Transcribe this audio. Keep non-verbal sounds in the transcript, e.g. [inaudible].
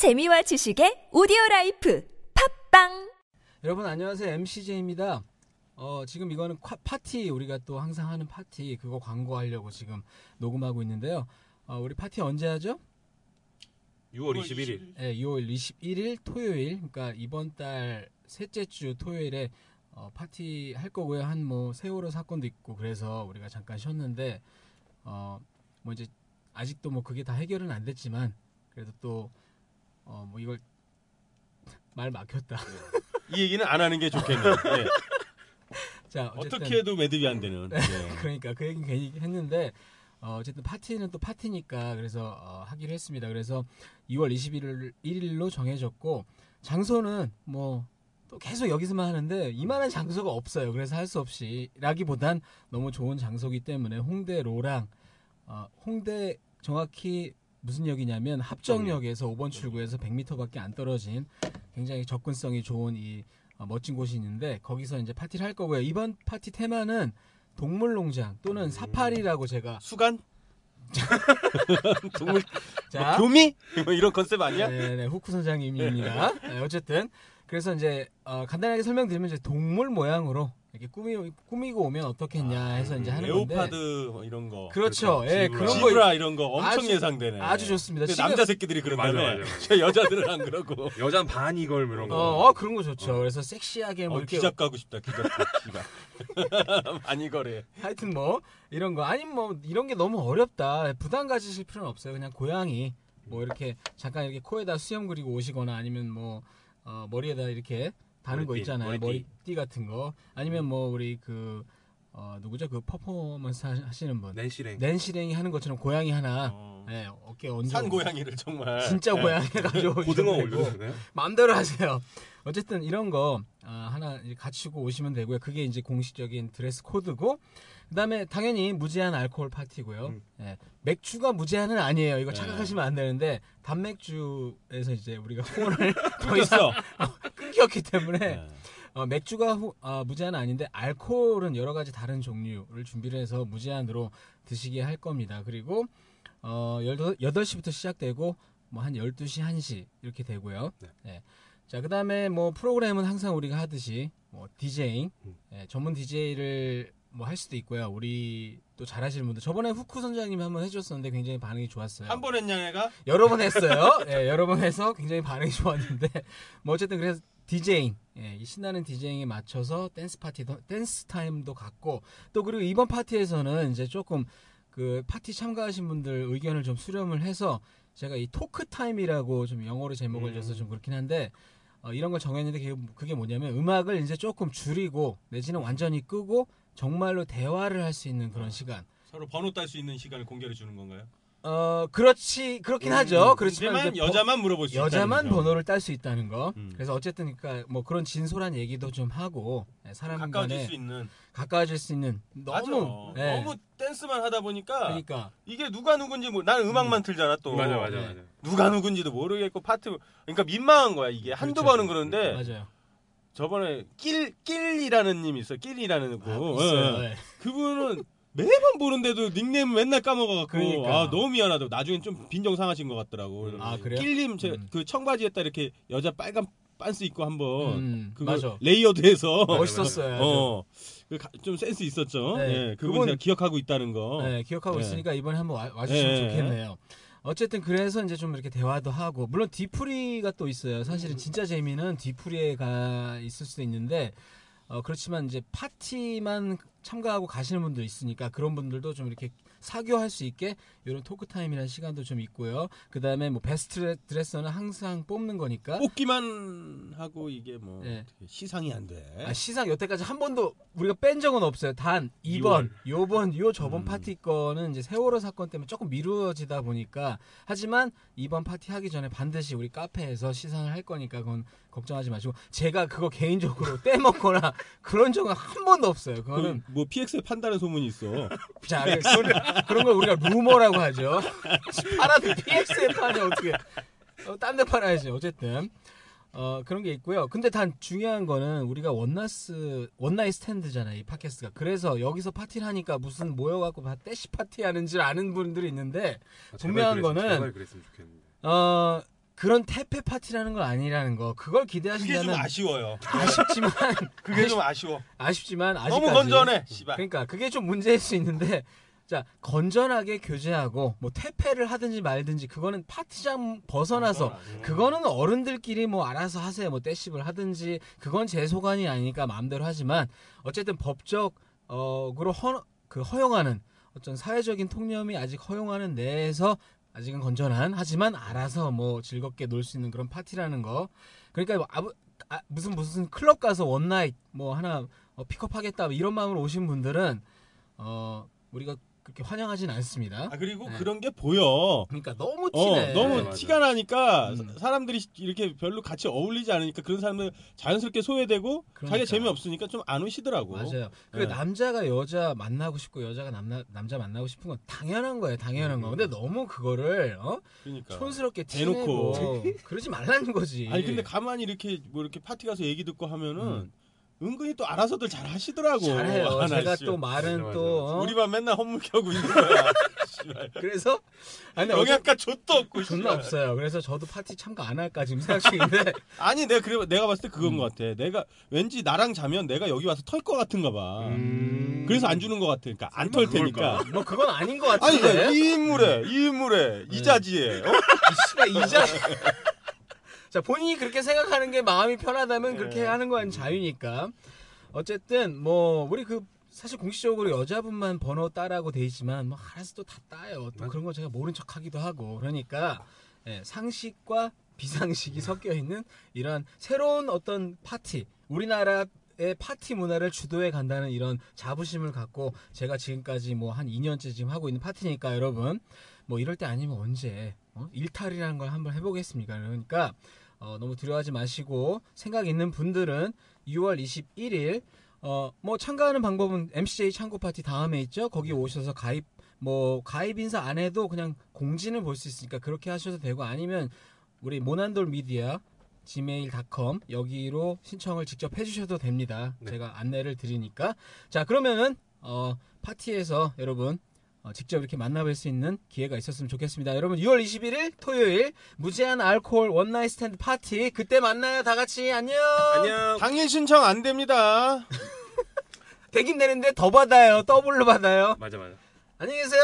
재미와 지식의 오디오 라이프 팟빵 여러분 안녕하세요 MCJ입니다. 어, 지금 이거는 파티 우리가 또 항상 하는 파티 그거 광고하려고 지금 녹음하고 있는데요. 어, 우리 파티 언제 하죠? 6월 21일. 네, 6월 21일 토요일, 그러니까 이번 달 셋째 주 토요일에 어, 파티 할 거고요. 한 뭐 세월호 사건도 있고 그래서 우리가 잠깐 쉬었는데 어, 뭐 이제 아직도 뭐 그게 다 해결은 안 됐지만 그래도 또 어, 뭐 이걸 말 막혔다. 이 얘기는 안 하는 게 좋겠네요. 예. [laughs] 자, 어쨌든 어떻게 해도 매듭이 안 되는. 예. [laughs] 그러니까 그 얘기 괜히 했는데 어, 어쨌든 파티는 또 파티니까 그래서 어, 하기로 했습니다. 그래서 2월 21일 1일로 정해졌고 장소는 뭐 또 계속 여기서만 하는데 이만한 장소가 없어요. 그래서 할 수 없이라기보단 너무 좋은 장소기 때문에 홍대 로랑 어, 홍대 정확히 무슨 역이냐면 합정역에서 5번 출구에서 100m밖에 안 떨어진 굉장히 접근성이 좋은 이 어, 멋진 곳이 있는데 거기서 이제 파티를 할 거고요. 이번 파티 테마는 동물농장 또는 사파리라고 제가 수간? [laughs] 동물 자 교미? 뭐 이런 컨셉 아니야? 네네 후크 선장님입니다. 네, 어쨌든 그래서 이제 어, 간단하게 설명드리면 이제 동물 모양으로 이렇게 꾸미 꾸미고 오면 어떻겠냐 해서 이제 하는 건데 leopard 뭐 이런 거. 그렇죠. 예, 지브라. 그런 거 지브라 이런 거 엄청 아주- 예상되네. 아주 좋습니다. 근데 지금- 남자 새끼들이 그런다며. 맞아, 맞아. 저 여자들은 안 그러고. 여잔 반 이걸 뭐 이런 거. 어, 어, 그런 거 좋죠. 그래서 섹시하게 뭐 어, 이렇게 기작 가고 싶다. 기작. 기작. [laughs] 많이 거래. 하여튼 뭐 이런 거 아니면 뭐 이런 게 너무 어렵다 부담 가지실 필요는 없어요 그냥 고양이 뭐 이렇게 잠깐 이렇게 코에다 수염 그리고 오시거나 아니면 뭐 어, 머리에다 이렇게 거 머리띠, 있잖아요 머리띠. 머리띠 같은 거 아니면 뭐 우리 그 어, 누구죠 그 퍼포먼스 하- 하시는 분 낸시랭. 낸시랭이 하는 것처럼 고양이 하나 어. 네, 어깨 얹어 산 고양이를 정말. 진짜 예. 고양이 가지고 고등어 오시면 되고. 올려주나요? 마음대로 하세요. 어쨌든 이런 거 아, 하나 이제 갖추고 오시면 되고요. 그게 이제 공식적인 드레스 코드고 그다음에 당연히 무제한 알코올 파티고요. 음. 예, 맥주가 무제한은 아니에요. 이거 네. 착각하시면 안 되는데 단맥주에서 이제 우리가 [laughs] 후원을 더 이상 끊겼어. 끊겼기 때문에 예. 어, 맥주가 후, 어, 무제한은 아닌데 알코올은 여러 가지 다른 종류를 준비를 해서 무제한으로 드시게 할 겁니다. 그리고 어, 8시부터 시작되고 뭐 한 12시, 1시 이렇게 되고요. 네. 네. 자, 그다음에 뭐 프로그램은 항상 우리가 하듯이 뭐 디제잉, 음. 예, 전문 디제이를 뭐 할 수도 있고요. 우리 또 잘하시는 분들 저번에 후쿠 선장님이 한번 해줬었는데 굉장히 반응이 좋았어요. 한 번 했냐 얘가? 여러 번 했어요. 예, 여러 번 해서 굉장히 반응이 좋았는데 [laughs] 뭐 어쨌든 그래서 디제잉, 예, 이 신나는 디제잉에 맞춰서 댄스 파티도 댄스 타임도 갖고 또 그리고 이번 파티에서는 이제 조금 그 파티 참가하신 분들 의견을 좀 수렴을 해서 제가 이 토크 타임이라고 좀 영어로 제목을 음. 줘서 좀 그렇긴 한데 어, 이런 걸 정했는데 그게, 뭐냐면 음악을 이제 조금 줄이고 내지는 완전히 끄고 정말로 대화를 할 수 있는 그런 시간. 서로 번호 딸 수 있는 시간을 공개해 주는 건가요? 어 그렇지 그렇긴 음, 하죠. 그렇지만 이제 버- 여자만 물어볼 수 여자만 있다는 점. 번호를 딸 수 있다는 거. 음. 그래서 어쨌든 그러니까 뭐 그런 진솔한 얘기도 좀 하고 예, 사람 가까워질 수 있는 가까워질 수 있는 너무. 예, 너무 댄스만 하다 보니까 그러니까 이게 누가 누군지 모 나는 음악만 틀잖아 또 맞아 맞아 네. 맞아. 누가 누군지도 모르겠고 파트 그러니까 민망한 거야 이게 한두 그렇죠. 번은 그런데 맞아요. 저번에 낄 낄이라는 님이 있어 낄이라는 거 아, 있어요. 예. 예. 그분은 매번 보는데도 닉네임 맨날 까먹어갖고 그러니까. 아 너무 미안하다 나중엔 좀 빈정 상하신 것 같더라고 음. 아 그래요? 낄님 제 음. 그 청바지에다 이렇게 여자 빨간 빤스 입고 한번 음, 그거 맞아. 레이어드해서 멋있었어요. 어, 그 가- 좀 센스 있었죠. 네, 예, 그분 제가 기억하고 있다는 거. 네, 기억하고 네. 있으니까 이번에 한번 와, 와주시면 네. 좋겠네요. 어쨌든 그래서 이제 좀 이렇게 대화도 하고 물론 뒤풀이가 또 있어요. 음. 사실은 진짜 재미는 뒤풀이에 가 있을 수도 있는데 어, 그렇지만 이제 파티만 참가하고 가시는 분도 있으니까 그런 분들도 좀 이렇게 사교할 수 있게 이런 토크 타임이라는 시간도 좀 있고요. 그 다음에 뭐 베스트 드레서는 항상 뽑는 거니까 뽑기만 하고 이게 뭐 네. 시상이 안 돼. 아, 시상 여태까지 한 번도 우리가 뺀 적은 없어요. 단 이번, 요번, 요 저번 음. 파티 거는 이제 세월호 사건 때문에 조금 미루어지다 보니까 하지만 이번 파티 하기 전에 반드시 우리 카페에서 시상을 할 거니까 그건 걱정하지 마시고 제가 그거 개인적으로 [laughs] 떼먹거나 그런 적은 한 번도 없어요. 그거는 그, 뭐 PX에 판다는 소문이 있어. [laughs] 자 그런, 그런 걸 우리가 루머라고 하죠. [laughs] 팔아도 PX에 파냐 어떻게? 어, 딴데 팔아야지. 어쨌든 어, 그런 게 있고요. 근데 단 중요한 거는 우리가 원나스 one night stand잖아요. 이 팟캐스트가. 그래서 여기서 파티를 하니까 무슨 모여갖고 다 떼씹 파티 하는 줄 아는 분들이 있는데 아, 분명한 그랬으면- 거는- 제발 그랬으면 좋겠는데. 어. 그런 태페 파티라는 건 아니라는 거 그걸 그게 좀 기대하신다면 아쉬워요. 아쉽지만 [laughs] 그게 좀 아쉬워. 아쉽지만 아직까지 너무 건전해. 씨발. 그러니까 그게 좀 문제일 수 있는데 자 건전하게 교제하고 뭐 퇴폐를 하든지 말든지 그거는 파티장 벗어나서 그거는 어른들끼리 뭐 알아서 하세요 뭐 떼씹을 하든지 그건 제 소관이 아니니까 마음대로 하지만 어쨌든 법적 어그로 허, 그 허용하는 어떤 사회적인 통념이 아직 허용하는 내에서 아직은 건전한. 하지만 알아서 뭐 즐겁게 놀 수 있는 그런 파티라는 거. 그러니까 뭐 아무- 아, 무슨 무슨 클럽 가서 one night 뭐 하나 어, 픽업하겠다 뭐 이런 마음으로 오신 분들은 어 우리가 그렇게 환영하진 않습니다. 아 그리고 네. 그런 게 보여. 그러니까 너무 어, 티네. 너무 맞아, 맞아. 티가 나니까 음. 사람들이 이렇게 별로 같이 어울리지 않으니까 그런 사람들 자연스럽게 소외되고 그러니까. 자기가 재미없으니까 좀 안 오시더라고. 맞아요. 그 네. 남자가 여자 만나고 싶고 여자가 남나, 남자 만나고 싶은 건 당연한 거예요. 당연한 거. 근데 너무 그거를 어? 그러니까. 촌스럽게 대놓고. 티내고 그러지 말라는 거지. 아니 근데 가만히 이렇게 뭐 이렇게 파티 가서 얘기 듣고 하면은 음. 은근히 또 알아서들 잘 하시더라고. 잘해요. 하나씩. 제가 또 말은 맞아, 맞아, 또 어? 우리만 맨날 헛물켜고 있는 거야. [laughs] 그래서 아니 영양가 좆도 없고. 존나. 없어요. 그래서 저도 파티 참가 안 할까 지금 생각 중인데 [laughs] 아니 내가 그래 내가 봤을 때 그건 음. 것 같아. 내가 왠지 나랑 자면 내가 여기 와서 털 것 같은가 봐. 음. 그래서 안 주는 것 같아. 그러니까 안 털 테니까. 뭐 그건 아닌 것 아니 같은데. 야, 이 인물에 이 인물에 네. 이자지에 어? [laughs] 이씨가 이자. 자 본인이 그렇게 생각하는 게 마음이 편하다면 그렇게 네. 하는 건 자유니까. 어쨌든 뭐 우리 그 사실 공식적으로 여자분만 번호 따라고 돼 있지만 뭐 알아서 또 다 따요. 또 그런 거 제가 모른 척하기도 하고 그러니까 예, 상식과 비상식이 섞여 있는 이런 새로운 어떤 파티 우리나라 의 파티 문화를 주도해 간다는 이런 자부심을 갖고 제가 지금까지 뭐 한 2년째 지금 하고 있는 파티니까 여러분 뭐 이럴 때 아니면 언제 어? 일탈이라는 걸 한번 해보겠습니까? 그러니까 어, 너무 두려워하지 마시고 생각 있는 분들은 6월 21일 어, 뭐 참가하는 방법은 MCJ 창고 파티 다음에 있죠. 거기 오셔서 가입 뭐 가입 인사 안 해도 그냥 공지는 볼 수 있으니까 그렇게 하셔도 되고 아니면 우리 모난돌 미디어 gmail.com 여기로 신청을 직접 해주셔도 됩니다. 네. 제가 안내를 드리니까 자 그러면은 어, 파티에서 여러분 어, 직접 이렇게 만나뵐 수 있는 기회가 있었으면 좋겠습니다. 여러분 6월 21일 토요일 무제한 알코올 one night stand 파티 그때 만나요 다 같이 안녕. 안녕. 당일 신청 안 됩니다. [laughs] 되긴 되는데 더 받아요 더블로 받아요. 맞아 맞아. 안녕히 계세요.